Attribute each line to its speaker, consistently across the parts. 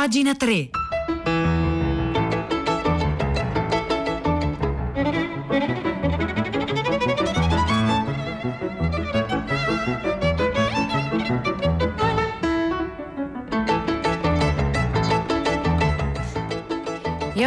Speaker 1: Pagina 3.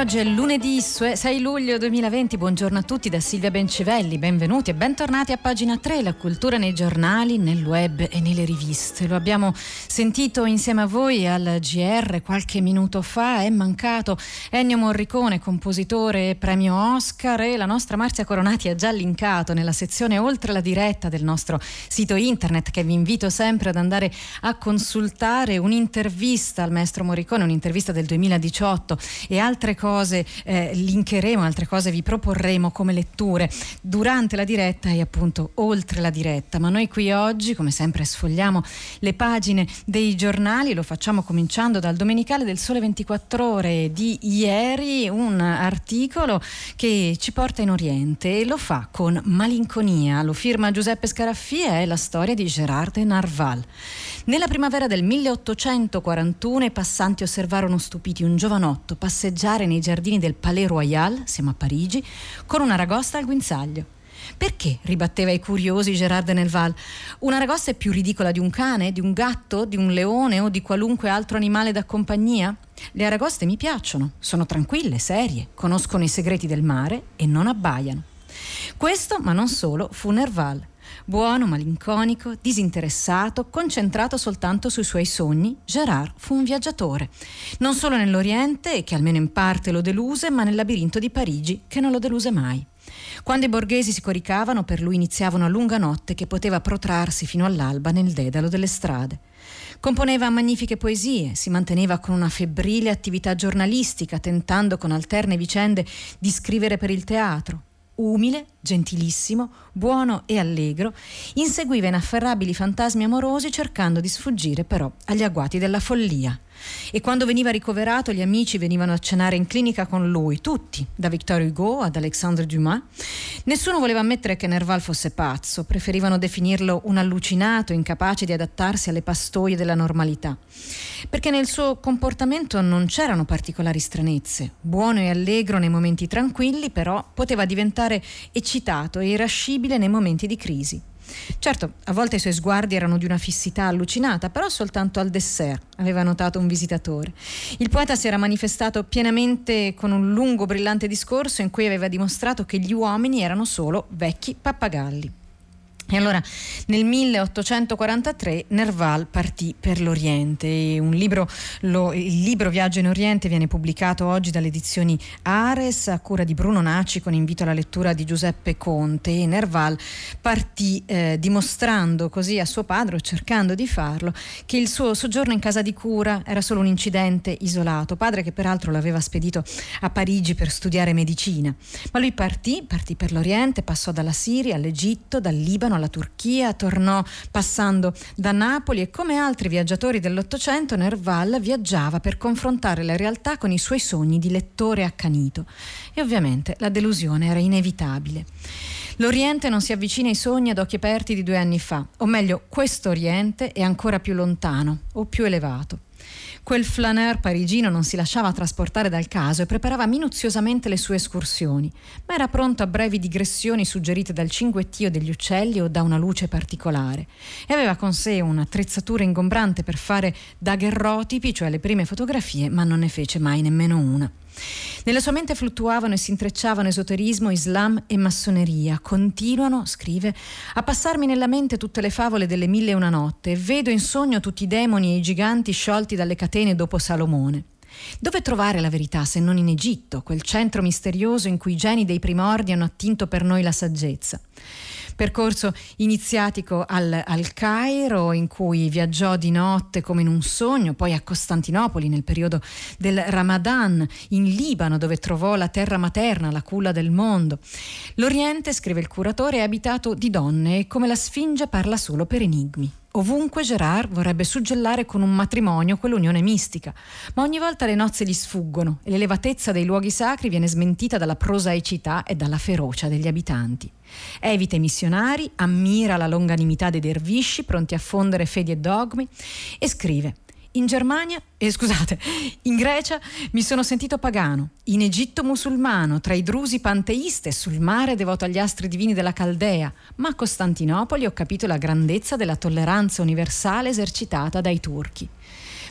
Speaker 1: Oggi è lunedì 6 luglio 2020, buongiorno a tutti da Silvia Bencivelli, benvenuti e bentornati a pagina 3, la cultura nei giornali, nel web e nelle riviste. Lo abbiamo sentito insieme a voi al GR qualche minuto fa, è mancato Ennio Morricone, compositore e premio Oscar e la nostra Marzia Coronati ha già linkato nella sezione oltre la diretta del nostro sito internet che vi invito sempre ad andare a consultare. Un'intervista al maestro Morricone, un'intervista del 2018 e altre cose cose eh, linkeremo, altre cose vi proporremo come letture durante la diretta e appunto oltre la diretta. Ma noi qui oggi, come sempre, sfogliamo le pagine dei giornali, lo facciamo cominciando dal Domenicale del Sole 24 Ore di ieri, un articolo che ci porta in Oriente e lo fa con malinconia. Lo firma Giuseppe Scaraffia, è la storia di Gérard de Narval. Nella primavera del 1841 i passanti osservarono stupiti un giovanotto passeggiare nei giardini del Palais Royal, siamo a Parigi, con una ragosta al guinzaglio. Perché? ribatteva i curiosi Gerard de Nerval. Una ragosta è più ridicola di un cane, di un gatto, di un leone o di qualunque altro animale da compagnia? Le aragoste mi piacciono, sono tranquille, serie, conoscono i segreti del mare e non abbaiano. Questo, ma non solo, fu Nerval. Buono, malinconico, disinteressato, concentrato soltanto sui suoi sogni, Gérard fu un viaggiatore, non solo nell'Oriente, che almeno in parte lo deluse, ma nel labirinto di Parigi, che non lo deluse mai. Quando i borghesi si coricavano, per lui iniziava una lunga notte che poteva protrarsi fino all'alba nel dedalo delle strade. Componeva magnifiche poesie, si manteneva con una febbrile attività giornalistica, tentando con alterne vicende di scrivere per il teatro, umile, gentilissimo, buono e allegro, inseguiva inafferrabili fantasmi amorosi cercando di sfuggire però agli agguati della follia. E quando veniva ricoverato gli amici venivano a cenare in clinica con lui, tutti, da Victor Hugo ad Alexandre Dumas. Nessuno voleva ammettere che Nerval fosse pazzo, preferivano definirlo un allucinato, incapace di adattarsi alle pastoie della normalità. Perché nel suo comportamento non c'erano particolari stranezze. Buono e allegro nei momenti tranquilli, però poteva diventare eccitato e irascibile nei momenti di crisi. Certo, a volte i suoi sguardi erano di una fissità allucinata, però soltanto al dessert, aveva notato un visitatore. Il poeta si era manifestato pienamente con un lungo brillante discorso in cui aveva dimostrato che gli uomini erano solo vecchi pappagalli. E allora nel 1843 Nerval partì per l'Oriente. Libro, lo, il libro Viaggio in Oriente viene pubblicato oggi dalle edizioni Ares a cura di Bruno Naci con invito alla lettura di Giuseppe Conte. E Nerval partì eh, dimostrando così a suo padre, cercando di farlo, che il suo soggiorno in casa di cura era solo un incidente isolato. Padre che peraltro l'aveva spedito a Parigi per studiare medicina. Ma lui partì, partì per l'Oriente, passò dalla Siria all'Egitto, dal Libano alla Turchia, tornò passando da Napoli e come altri viaggiatori dell'Ottocento Nerval viaggiava per confrontare la realtà con i suoi sogni di lettore accanito. E ovviamente la delusione era inevitabile. L'Oriente non si avvicina ai sogni ad occhi aperti di due anni fa, o meglio, questo Oriente è ancora più lontano o più elevato. Quel flaneur parigino non si lasciava trasportare dal caso e preparava minuziosamente le sue escursioni, ma era pronto a brevi digressioni suggerite dal cinguettio degli uccelli o da una luce particolare. E aveva con sé un'attrezzatura ingombrante per fare daguerrotipi, cioè le prime fotografie, ma non ne fece mai nemmeno una. Nella sua mente fluttuavano e si intrecciavano esoterismo, islam e massoneria. Continuano, scrive, a passarmi nella mente tutte le favole delle mille e una notte e vedo in sogno tutti i demoni e i giganti sciolti dalle catene dopo Salomone. Dove trovare la verità se non in Egitto, quel centro misterioso in cui i geni dei primordi hanno attinto per noi la saggezza? Percorso iniziatico al, al Cairo in cui viaggiò di notte come in un sogno, poi a Costantinopoli nel periodo del Ramadan, in Libano dove trovò la terra materna, la culla del mondo. L'Oriente, scrive il curatore, è abitato di donne e come la Sfinge parla solo per enigmi. Ovunque Gerard vorrebbe suggellare con un matrimonio quell'unione mistica, ma ogni volta le nozze gli sfuggono e l'elevatezza dei luoghi sacri viene smentita dalla prosaicità e dalla ferocia degli abitanti. Evita i missionari, ammira la longanimità dei dervisci pronti a fondere fedi e dogmi e scrive In Germania, eh, scusate, in Grecia mi sono sentito pagano, in Egitto musulmano, tra i drusi panteiste, sul mare devoto agli astri divini della Caldea, ma a Costantinopoli ho capito la grandezza della tolleranza universale esercitata dai turchi.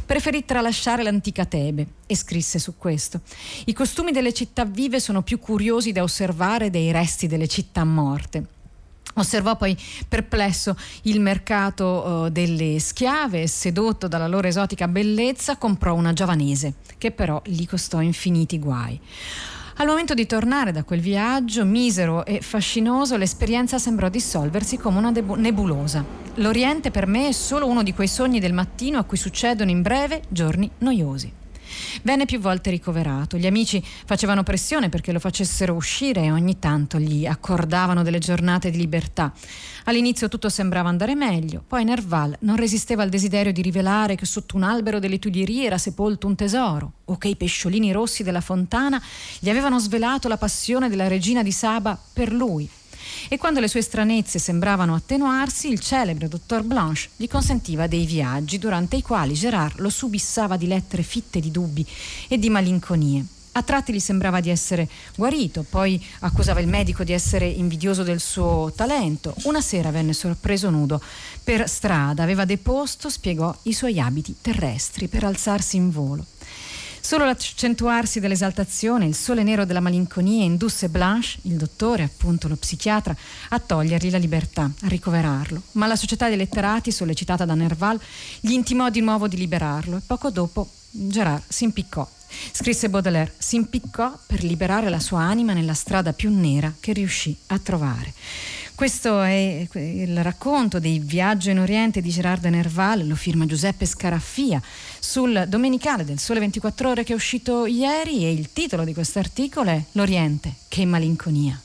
Speaker 1: Preferì tralasciare l'antica Tebe e scrisse su questo. I costumi delle città vive sono più curiosi da osservare dei resti delle città morte. Osservò poi perplesso il mercato uh, delle schiave e sedotto dalla loro esotica bellezza comprò una giovanese che però gli costò infiniti guai. Al momento di tornare da quel viaggio misero e fascinoso, l'esperienza sembrò dissolversi come una debu- nebulosa. L'Oriente per me è solo uno di quei sogni del mattino a cui succedono in breve giorni noiosi. Venne più volte ricoverato. Gli amici facevano pressione perché lo facessero uscire e ogni tanto gli accordavano delle giornate di libertà. All'inizio tutto sembrava andare meglio, poi Nerval non resisteva al desiderio di rivelare che sotto un albero delle Tuileries era sepolto un tesoro o che i pesciolini rossi della fontana gli avevano svelato la passione della regina di Saba per lui e quando le sue stranezze sembravano attenuarsi, il celebre dottor Blanche gli consentiva dei viaggi durante i quali Gerard lo subissava di lettere fitte di dubbi e di malinconie. A tratti gli sembrava di essere guarito, poi accusava il medico di essere invidioso del suo talento. Una sera venne sorpreso nudo per strada, aveva deposto, spiegò, i suoi abiti terrestri per alzarsi in volo. Solo l'accentuarsi dell'esaltazione, il sole nero della malinconia indusse Blanche, il dottore, appunto lo psichiatra, a togliergli la libertà, a ricoverarlo. Ma la società dei letterati, sollecitata da Nerval, gli intimò di nuovo di liberarlo e poco dopo Gerard si impiccò. Scrisse Baudelaire, si impiccò per liberare la sua anima nella strada più nera che riuscì a trovare. Questo è il racconto dei viaggi in Oriente di Gerardo Nerval, lo firma Giuseppe Scaraffia sul domenicale del Sole 24 Ore che è uscito ieri e il titolo di questo articolo è L'Oriente, che malinconia.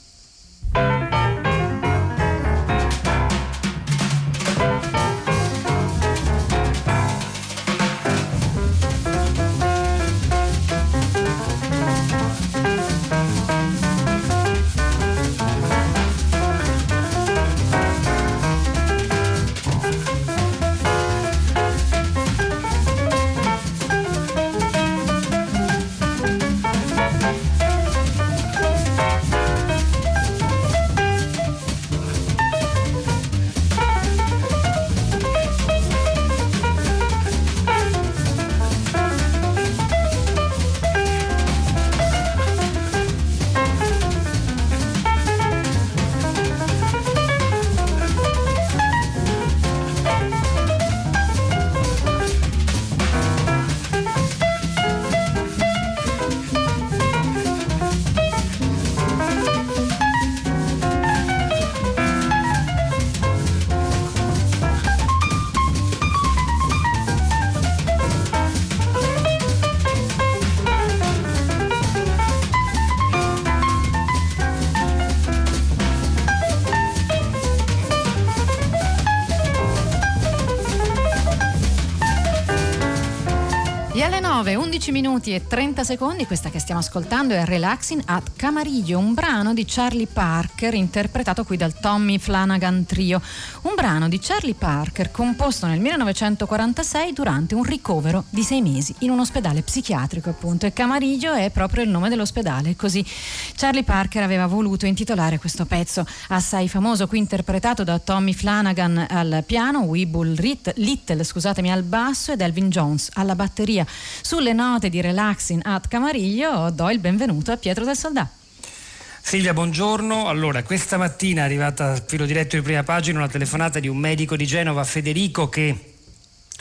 Speaker 1: Mundial de E alle 9, 11 minuti e 30 secondi, questa che stiamo ascoltando è Relaxing at Camarillo, un brano di Charlie Parker interpretato qui dal Tommy Flanagan Trio. Un brano di Charlie Parker composto nel 1946 durante un ricovero di sei mesi in un ospedale psichiatrico appunto e Camarillo è proprio il nome dell'ospedale. Così Charlie Parker aveva voluto intitolare questo pezzo assai famoso qui interpretato da Tommy Flanagan al piano, Weeble Little scusatemi al basso ed Elvin Jones alla batteria sulle note di Relaxing at Camariglio do il benvenuto a Pietro del Soldà.
Speaker 2: Silvia, buongiorno. Allora, questa mattina è arrivata a filo diretto di prima pagina una telefonata di un medico di Genova, Federico, che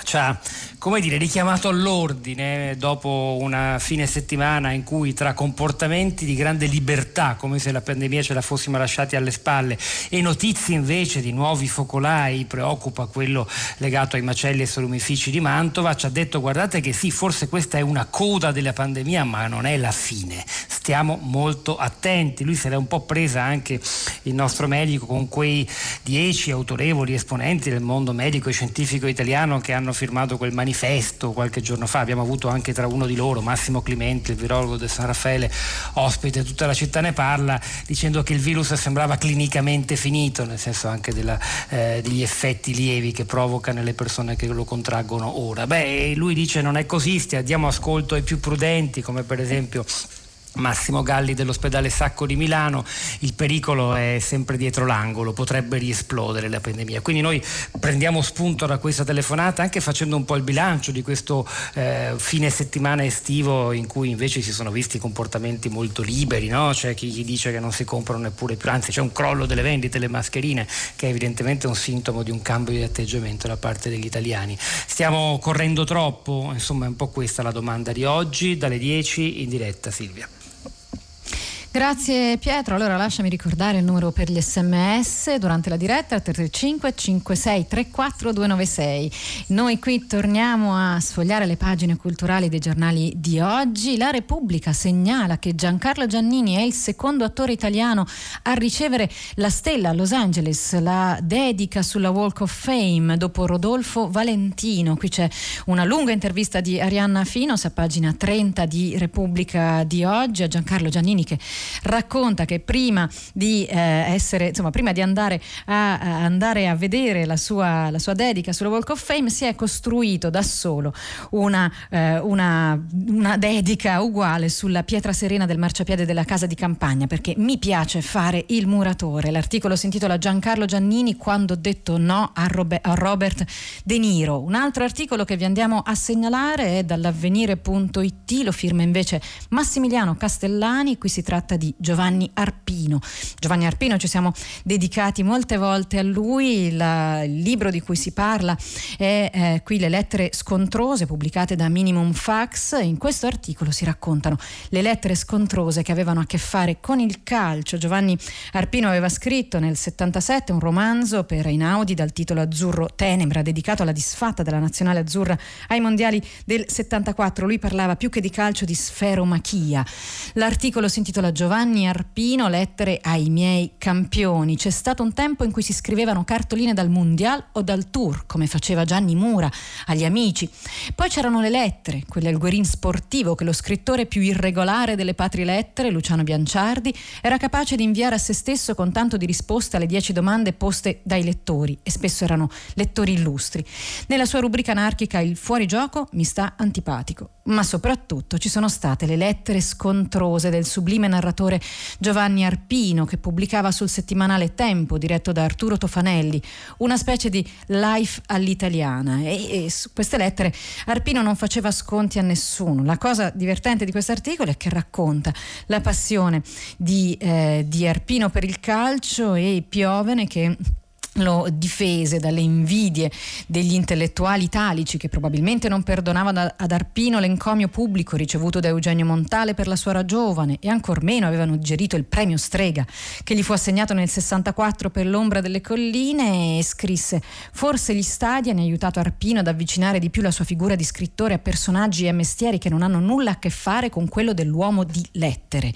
Speaker 2: ci ha come dire, richiamato all'ordine dopo una fine settimana in cui tra comportamenti di grande libertà, come se la pandemia ce la fossimo lasciati alle spalle, e notizie invece di nuovi focolai, preoccupa quello legato ai macelli e salumifici di Mantova, ci ha detto guardate che sì, forse questa è una coda della pandemia, ma non è la fine stiamo molto attenti. Lui se l'è un po' presa anche il nostro medico con quei dieci autorevoli esponenti del mondo medico e scientifico italiano che hanno firmato quel manifesto qualche giorno fa. Abbiamo avuto anche tra uno di loro, Massimo Climenti, il virologo del San Raffaele, ospite, tutta la città ne parla, dicendo che il virus sembrava clinicamente finito, nel senso anche della, eh, degli effetti lievi che provoca nelle persone che lo contraggono ora. Beh, lui dice non è così, diamo ascolto ai più prudenti, come per esempio Massimo Galli dell'ospedale Sacco di Milano, il pericolo è sempre dietro l'angolo, potrebbe riesplodere la pandemia. Quindi noi prendiamo spunto da questa telefonata anche facendo un po' il bilancio di questo eh, fine settimana estivo in cui invece si sono visti comportamenti molto liberi, no? c'è chi gli dice che non si comprano neppure più, anzi c'è un crollo delle vendite delle mascherine che è evidentemente un sintomo di un cambio di atteggiamento da parte degli italiani. Stiamo correndo troppo? Insomma è un po' questa la domanda di oggi, dalle 10 in diretta Silvia.
Speaker 1: Grazie Pietro, allora lasciami ricordare il numero per gli sms durante la diretta 335 56 34 296. Noi qui torniamo a sfogliare le pagine culturali dei giornali di oggi. La Repubblica segnala che Giancarlo Giannini è il secondo attore italiano a ricevere la stella a Los Angeles, la dedica sulla Walk of Fame dopo Rodolfo Valentino. Qui c'è una lunga intervista di Arianna Finos a pagina 30 di Repubblica di oggi a Giancarlo Giannini che racconta che prima di eh, essere, insomma, prima di andare a, a, andare a vedere la sua, la sua, dedica sulla Walk of Fame si è costruito da solo una, eh, una, una dedica uguale sulla pietra serena del marciapiede della casa di campagna perché mi piace fare il muratore. L'articolo si intitola Giancarlo Giannini quando ho detto no a, Robert, a Robert De Niro. Un altro articolo che vi andiamo a segnalare è dall'avvenire.it, lo firma invece Massimiliano Castellani, qui si tratta di Giovanni Arpino. Giovanni Arpino ci siamo dedicati molte volte a lui, la, il libro di cui si parla è eh, qui le lettere scontrose pubblicate da Minimum Fax. In questo articolo si raccontano le lettere scontrose che avevano a che fare con il calcio. Giovanni Arpino aveva scritto nel 77 un romanzo per Einaudi dal titolo Azzurro Tenebra dedicato alla disfatta della nazionale azzurra ai mondiali del 74. Lui parlava più che di calcio di sferomachia. L'articolo si intitola Giovanni Arpino, lettere ai miei campioni. C'è stato un tempo in cui si scrivevano cartoline dal Mundial o dal Tour, come faceva Gianni Mura agli amici. Poi c'erano le lettere, quelle al guerin sportivo che lo scrittore più irregolare delle patrie lettere, Luciano Bianciardi, era capace di inviare a se stesso con tanto di risposte alle dieci domande poste dai lettori, e spesso erano lettori illustri. Nella sua rubrica anarchica Il fuorigioco mi sta antipatico, ma soprattutto ci sono state le lettere scontrose del sublime narratore Giovanni Arpino che pubblicava sul settimanale Tempo diretto da Arturo Tofanelli una specie di life all'italiana e, e su queste lettere Arpino non faceva sconti a nessuno. La cosa divertente di questo articolo è che racconta la passione di, eh, di Arpino per il calcio e Piovene che lo difese dalle invidie degli intellettuali italici che probabilmente non perdonavano ad Arpino l'encomio pubblico ricevuto da Eugenio Montale per la suora giovane e ancor meno avevano digerito il premio Strega che gli fu assegnato nel 64 per l'ombra delle colline e scrisse forse gli stadi hanno aiutato Arpino ad avvicinare di più la sua figura di scrittore a personaggi e mestieri che non hanno nulla a che fare con quello dell'uomo di lettere.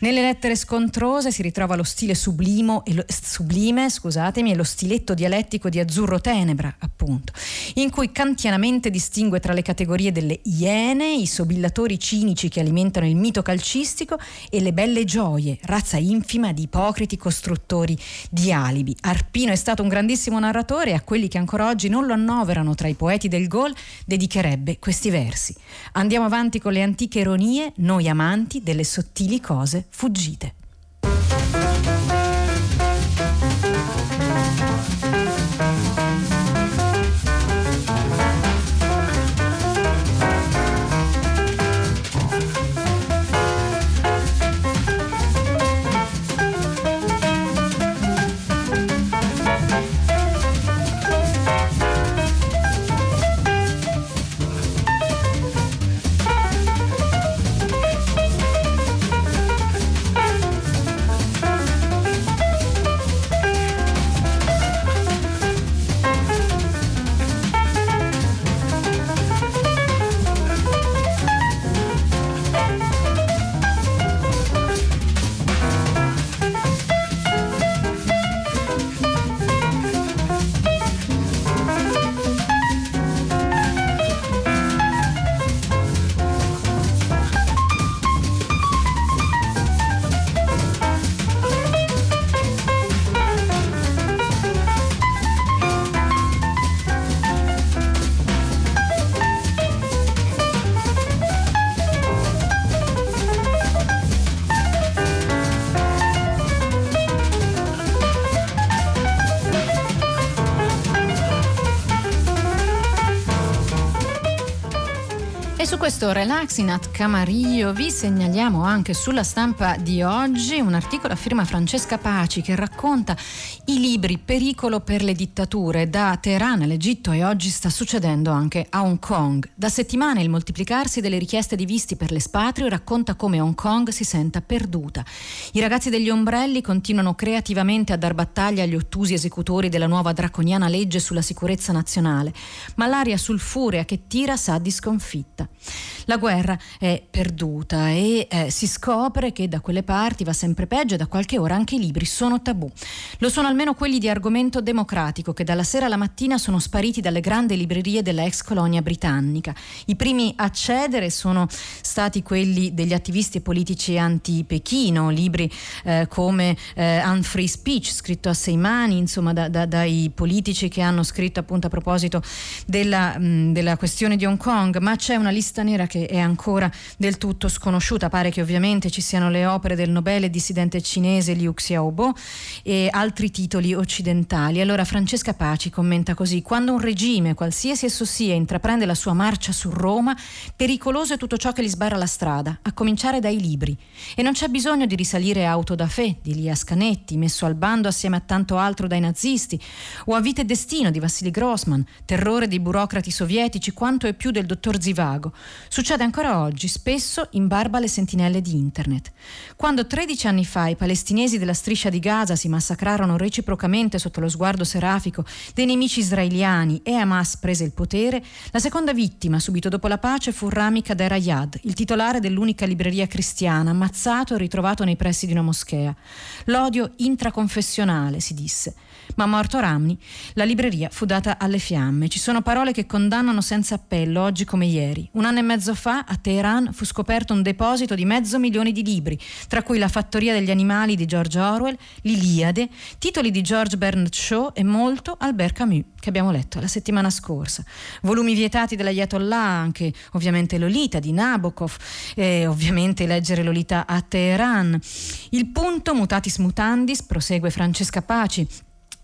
Speaker 1: Nelle lettere scontrose si ritrova lo stile sublimo e lo, sublime, scusatemi, e lo stile stiletto dialettico di Azzurro Tenebra, appunto, in cui kantianamente distingue tra le categorie delle iene, i sobillatori cinici che alimentano il mito calcistico, e le belle gioie, razza infima di ipocriti costruttori di alibi. Arpino è stato un grandissimo narratore e a quelli che ancora oggi non lo annoverano tra i poeti del gol dedicherebbe questi versi. Andiamo avanti con le antiche ironie, noi amanti delle sottili cose fuggite. Questo Relaxing at Camarillo vi segnaliamo anche sulla stampa di oggi un articolo a firma Francesca Paci che racconta i libri Pericolo per le dittature da Teheran all'Egitto e oggi sta succedendo anche a Hong Kong. Da settimane il moltiplicarsi delle richieste di visti per l'espatrio racconta come Hong Kong si senta perduta. I ragazzi degli ombrelli continuano creativamente a dar battaglia agli ottusi esecutori della nuova draconiana legge sulla sicurezza nazionale, ma l'aria sulfurea che tira sa di sconfitta. La guerra è perduta e eh, si scopre che da quelle parti va sempre peggio e da qualche ora anche i libri sono tabù. Lo sono almeno quelli di argomento democratico che dalla sera alla mattina sono spariti dalle grandi librerie della ex colonia britannica. I primi a cedere sono stati quelli degli attivisti politici anti-Pechino, libri eh, come eh, Unfree Speech, scritto a sei mani, insomma da, da, dai politici che hanno scritto appunto a proposito della, mh, della questione di Hong Kong, ma c'è una lista nera che è ancora del tutto sconosciuta. Pare che ovviamente ci siano le opere del nobile dissidente cinese Liu Xiaobo e altri titoli occidentali. Allora Francesca Paci commenta così: quando un regime, qualsiasi esso sia, intraprende la sua marcia su Roma, pericoloso è tutto ciò che gli sbarra la strada, a cominciare dai libri. E non c'è bisogno di risalire a Auto da Fe di Elias Canetti, messo al bando assieme a tanto altro dai nazisti, o a Vita e Destino di Vassili Grossman, terrore dei burocrati sovietici quanto e più del dottor Zivago. Succede ancora oggi, spesso in barba alle sentinelle di internet. Quando 13 anni fa i palestinesi della striscia di Gaza si massacrarono reciprocamente sotto lo sguardo serafico dei nemici israeliani e Hamas prese il potere, la seconda vittima subito dopo la pace fu Rami Kader Ayad, il titolare dell'unica libreria cristiana, ammazzato e ritrovato nei pressi di una moschea. L'odio intraconfessionale, si disse. Ma morto Ramni, la libreria fu data alle fiamme. Ci sono parole che condannano senza appello, oggi come ieri. Un anno e mezzo fa a Teheran fu scoperto un deposito di mezzo milione di libri, tra cui La fattoria degli animali di George Orwell, L'Iliade, titoli di George Bernard Shaw e molto Albert Camus, che abbiamo letto la settimana scorsa. Volumi vietati dell'Ayatollah, anche ovviamente Lolita di Nabokov, e ovviamente leggere Lolita a Teheran. Il punto, mutatis mutandis, prosegue Francesca Paci,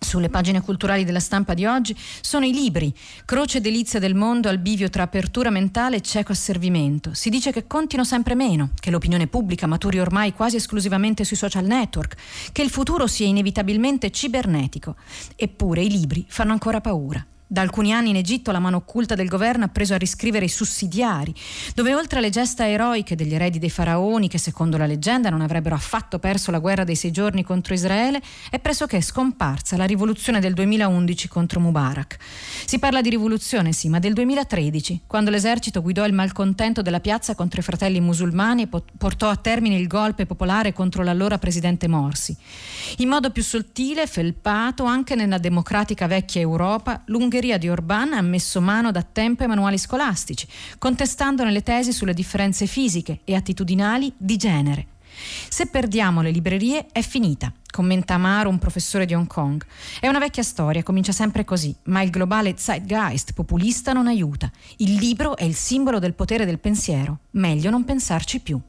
Speaker 1: sulle pagine culturali della stampa di oggi sono i libri Croce delizia del mondo al bivio tra apertura mentale e cieco asservimento. Si dice che contino sempre meno, che l'opinione pubblica maturi ormai quasi esclusivamente sui social network, che il futuro sia inevitabilmente cibernetico. Eppure i libri fanno ancora paura. Da alcuni anni in Egitto la mano occulta del governo ha preso a riscrivere i sussidiari, dove oltre alle gesta eroiche degli eredi dei faraoni, che secondo la leggenda non avrebbero affatto perso la guerra dei sei giorni contro Israele, è pressoché scomparsa la rivoluzione del 2011 contro Mubarak. Si parla di rivoluzione, sì, ma del 2013, quando l'esercito guidò il malcontento della piazza contro i fratelli musulmani e portò a termine il golpe popolare contro l'allora presidente Morsi. In modo più sottile, felpato, anche nella democratica vecchia Europa, l'Ungheria l'Ungheria di Orban ha messo mano da tempo ai manuali scolastici, contestandone le tesi sulle differenze fisiche e attitudinali di genere. Se perdiamo le librerie è finita, commenta Amaro, un professore di Hong Kong. È una vecchia storia, comincia sempre così, ma il globale zeitgeist populista non aiuta. Il libro è il simbolo del potere del pensiero, meglio non pensarci più.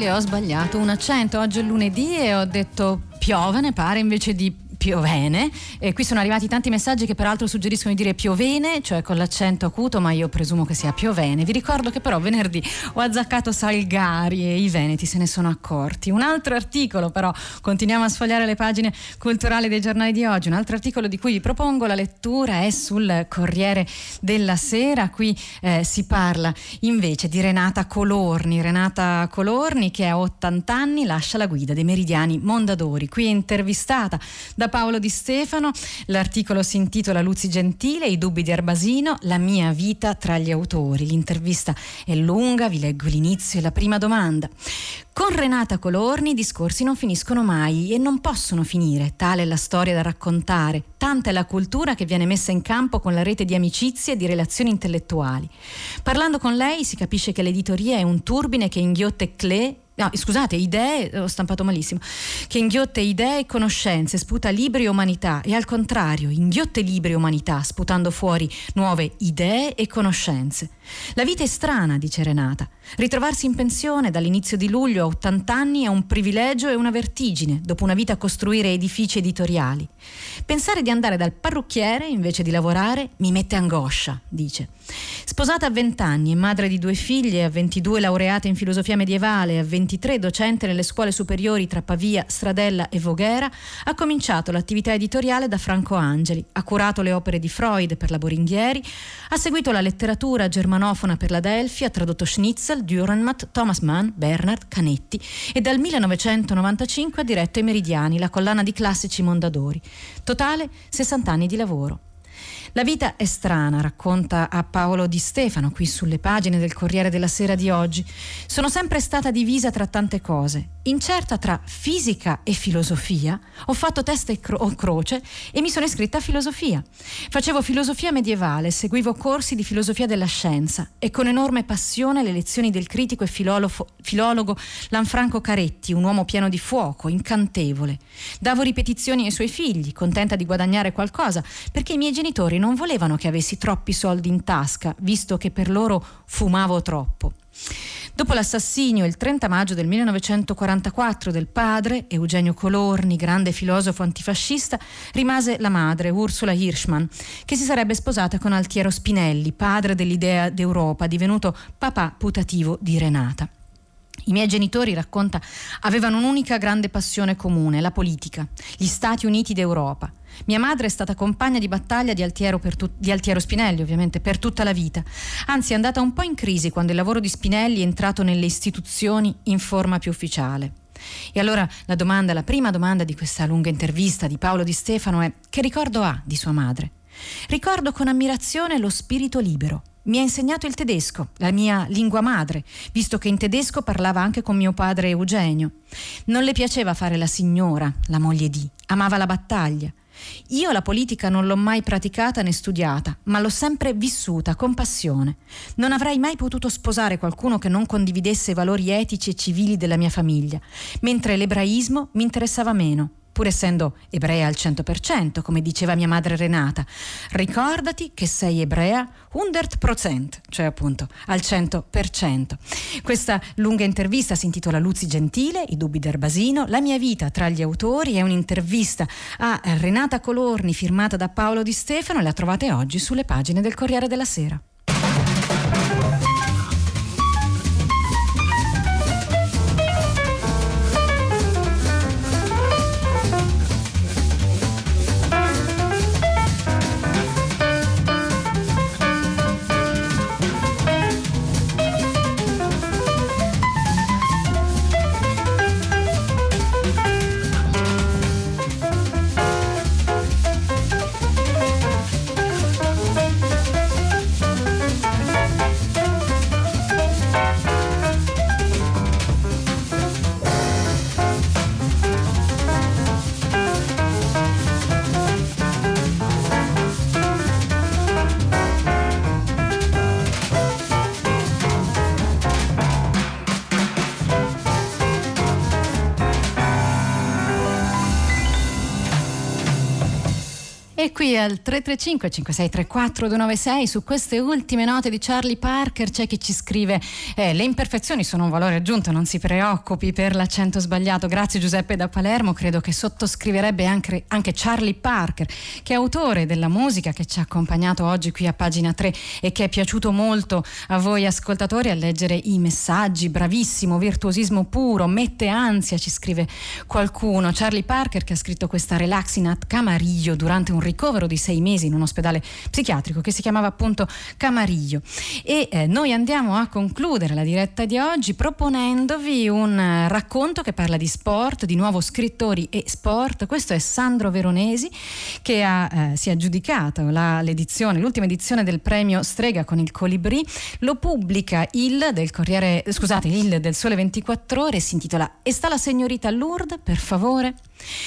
Speaker 1: Inevitabile ho sbagliato un accento. Oggi è lunedì e ho detto piove, ne pare, invece di piovene. E qui sono arrivati tanti messaggi che peraltro suggeriscono di dire piovene, cioè con l'accento acuto, ma io presumo che sia piovene. Vi ricordo che però venerdì ho azzeccato Salgari e i veneti se ne sono accorti. Un altro articolo però, continuiamo a sfogliare le pagine culturali dei giornali di oggi, un altro articolo di cui vi propongo la lettura è sul Corriere della Sera, qui eh, si parla invece di Renata Colorni, Renata Colorni che a 80 anni lascia la guida dei meridiani Mondadori, qui è intervistata da Paolo Di Stefano, l'articolo si intitola Luzi Gentile, i dubbi di Arbasino, la mia vita tra gli autori, l'intervista è lunga, vi leggo l'inizio e la prima domanda. Con Renata Colorni i discorsi non finiscono mai e non possono finire, tale è la storia da raccontare, tanta è la cultura che viene messa in campo con la rete di amicizie e di relazioni intellettuali. Parlando con lei si capisce che l'editoria è un turbine che inghiotte clé no, scusate, idee, ho stampato malissimo, che inghiotte idee e conoscenze, sputa libri e umanità e al contrario, inghiotte libri e umanità, sputando fuori nuove idee e conoscenze. La vita è strana, dice Renata. Ritrovarsi in pensione dall'inizio di luglio a 80 anni è un privilegio e una vertigine, dopo una vita a costruire edifici editoriali. Pensare di andare dal parrucchiere invece di lavorare mi mette angoscia, dice. Sposata a 20 anni e madre di due figlie, a 22 laureata in filosofia medievale, a 23 docente nelle scuole superiori tra Pavia, Stradella e Voghera, ha cominciato l'attività editoriale da Franco Angeli, ha curato le opere di Freud per la Boringhieri, ha seguito la letteratura germanofona per la Delphi, ha tradotto Schnitzel, Dürrenmatt, Thomas Mann, Bernard, Canetti e dal 1995 ha diretto i Meridiani, la collana di classici Mondadori. Totale 60 anni di lavoro. La vita è strana, racconta a Paolo Di Stefano qui sulle pagine del Corriere della Sera di oggi. Sono sempre stata divisa tra tante cose, incerta tra fisica e filosofia. Ho fatto testa e cro- croce e mi sono iscritta a filosofia. Facevo filosofia medievale, seguivo corsi di filosofia della scienza e con enorme passione le lezioni del critico e filologo, filologo Lanfranco Caretti, un uomo pieno di fuoco, incantevole. Davo ripetizioni ai suoi figli, contenta di guadagnare qualcosa, perché i miei genitori non volevano che avessi troppi soldi in tasca, visto che per loro fumavo troppo. Dopo l'assassinio il 30 maggio del 1944 del padre, Eugenio Colorni, grande filosofo antifascista, rimase la madre, Ursula Hirschman, che si sarebbe sposata con Altiero Spinelli, padre dell'idea d'Europa, divenuto papà putativo di Renata. I miei genitori, racconta, avevano un'unica grande passione comune, la politica, gli Stati Uniti d'Europa. Mia madre è stata compagna di battaglia di Altiero, tu- di Altiero, Spinelli, ovviamente, per tutta la vita. Anzi, è andata un po' in crisi quando il lavoro di Spinelli è entrato nelle istituzioni in forma più ufficiale. E allora la domanda, la prima domanda di questa lunga intervista di Paolo Di Stefano è: che ricordo ha di sua madre? Ricordo con ammirazione lo spirito libero. Mi ha insegnato il tedesco, la mia lingua madre, visto che in tedesco parlava anche con mio padre Eugenio. Non le piaceva fare la signora, la moglie di, amava la battaglia. Io la politica non l'ho mai praticata né studiata, ma l'ho sempre vissuta con passione. Non avrei mai potuto sposare qualcuno che non condividesse i valori etici e civili della mia famiglia, mentre l'ebraismo mi interessava meno pur essendo ebrea al 100%, come diceva mia madre Renata. Ricordati che sei ebrea 100%, cioè appunto al 100%. Questa lunga intervista si intitola Luzi Gentile, I dubbi d'Erbasino, La mia vita tra gli autori, è un'intervista a Renata Colorni firmata da Paolo Di Stefano e la trovate oggi sulle pagine del Corriere della Sera. Qui al 335 5634 296 su queste ultime note di Charlie Parker c'è chi ci scrive eh, le imperfezioni sono un valore aggiunto, non si preoccupi per l'accento sbagliato. Grazie Giuseppe da Palermo, credo che sottoscriverebbe anche, anche Charlie Parker, che è autore della musica che ci ha accompagnato oggi qui a pagina 3 e che è piaciuto molto a voi ascoltatori a leggere i messaggi. Bravissimo, virtuosismo puro, mette ansia, ci scrive qualcuno. Charlie Parker che ha scritto questa Relaxing at Camarillo durante un ricovero di sei mesi in un ospedale psichiatrico che si chiamava appunto Camariglio. E eh, noi andiamo a concludere la diretta di oggi proponendovi un eh, racconto che parla di sport, di nuovo scrittori e sport. Questo è Sandro Veronesi che ha, eh, si è aggiudicato la, l'edizione, l'ultima edizione del premio Strega con il Colibrì. Lo pubblica il del Corriere, scusate, il del Sole 24 Ore, si intitola E sta la signorita Lourdes, per favore?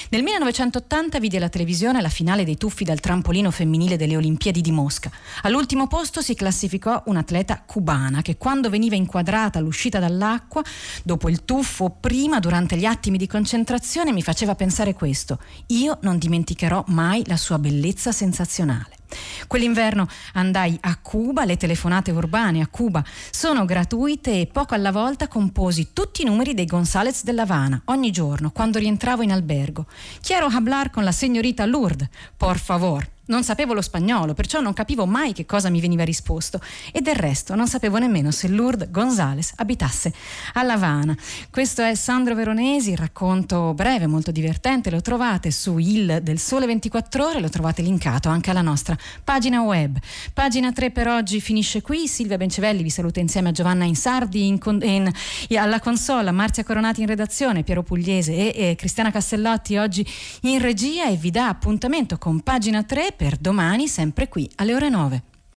Speaker 1: Nel 1980 vide la televisione la finale dei tuffi dal trampolino femminile delle Olimpiadi di Mosca. All'ultimo posto si classificò un'atleta cubana che quando veniva inquadrata all'uscita dall'acqua, dopo il tuffo o prima, durante gli attimi di concentrazione, mi faceva pensare questo. Io non dimenticherò mai la sua bellezza sensazionale. Quell'inverno andai a Cuba, le telefonate urbane a Cuba sono gratuite e poco alla volta composi tutti i numeri dei Gonzales dell'Havana ogni giorno quando rientravo in albergo. Quiero hablar con la signorita Lourdes, por favor. Non sapevo lo spagnolo, perciò non capivo mai che cosa mi veniva risposto e del resto non sapevo nemmeno se Lourdes Gonzales abitasse a Lavana. Questo è Sandro Veronesi, racconto breve, molto divertente, lo trovate su Il del Sole 24 ore, lo trovate linkato anche alla nostra pagina web. Pagina 3 per oggi finisce qui, Silvia Bencevelli vi saluta insieme a Giovanna Insardi in, in, in, alla console, Marzia Coronati in redazione, Piero Pugliese e, e Cristiana Castellotti oggi in regia e vi dà appuntamento con Pagina 3 per domani, sempre qui alle ore 9.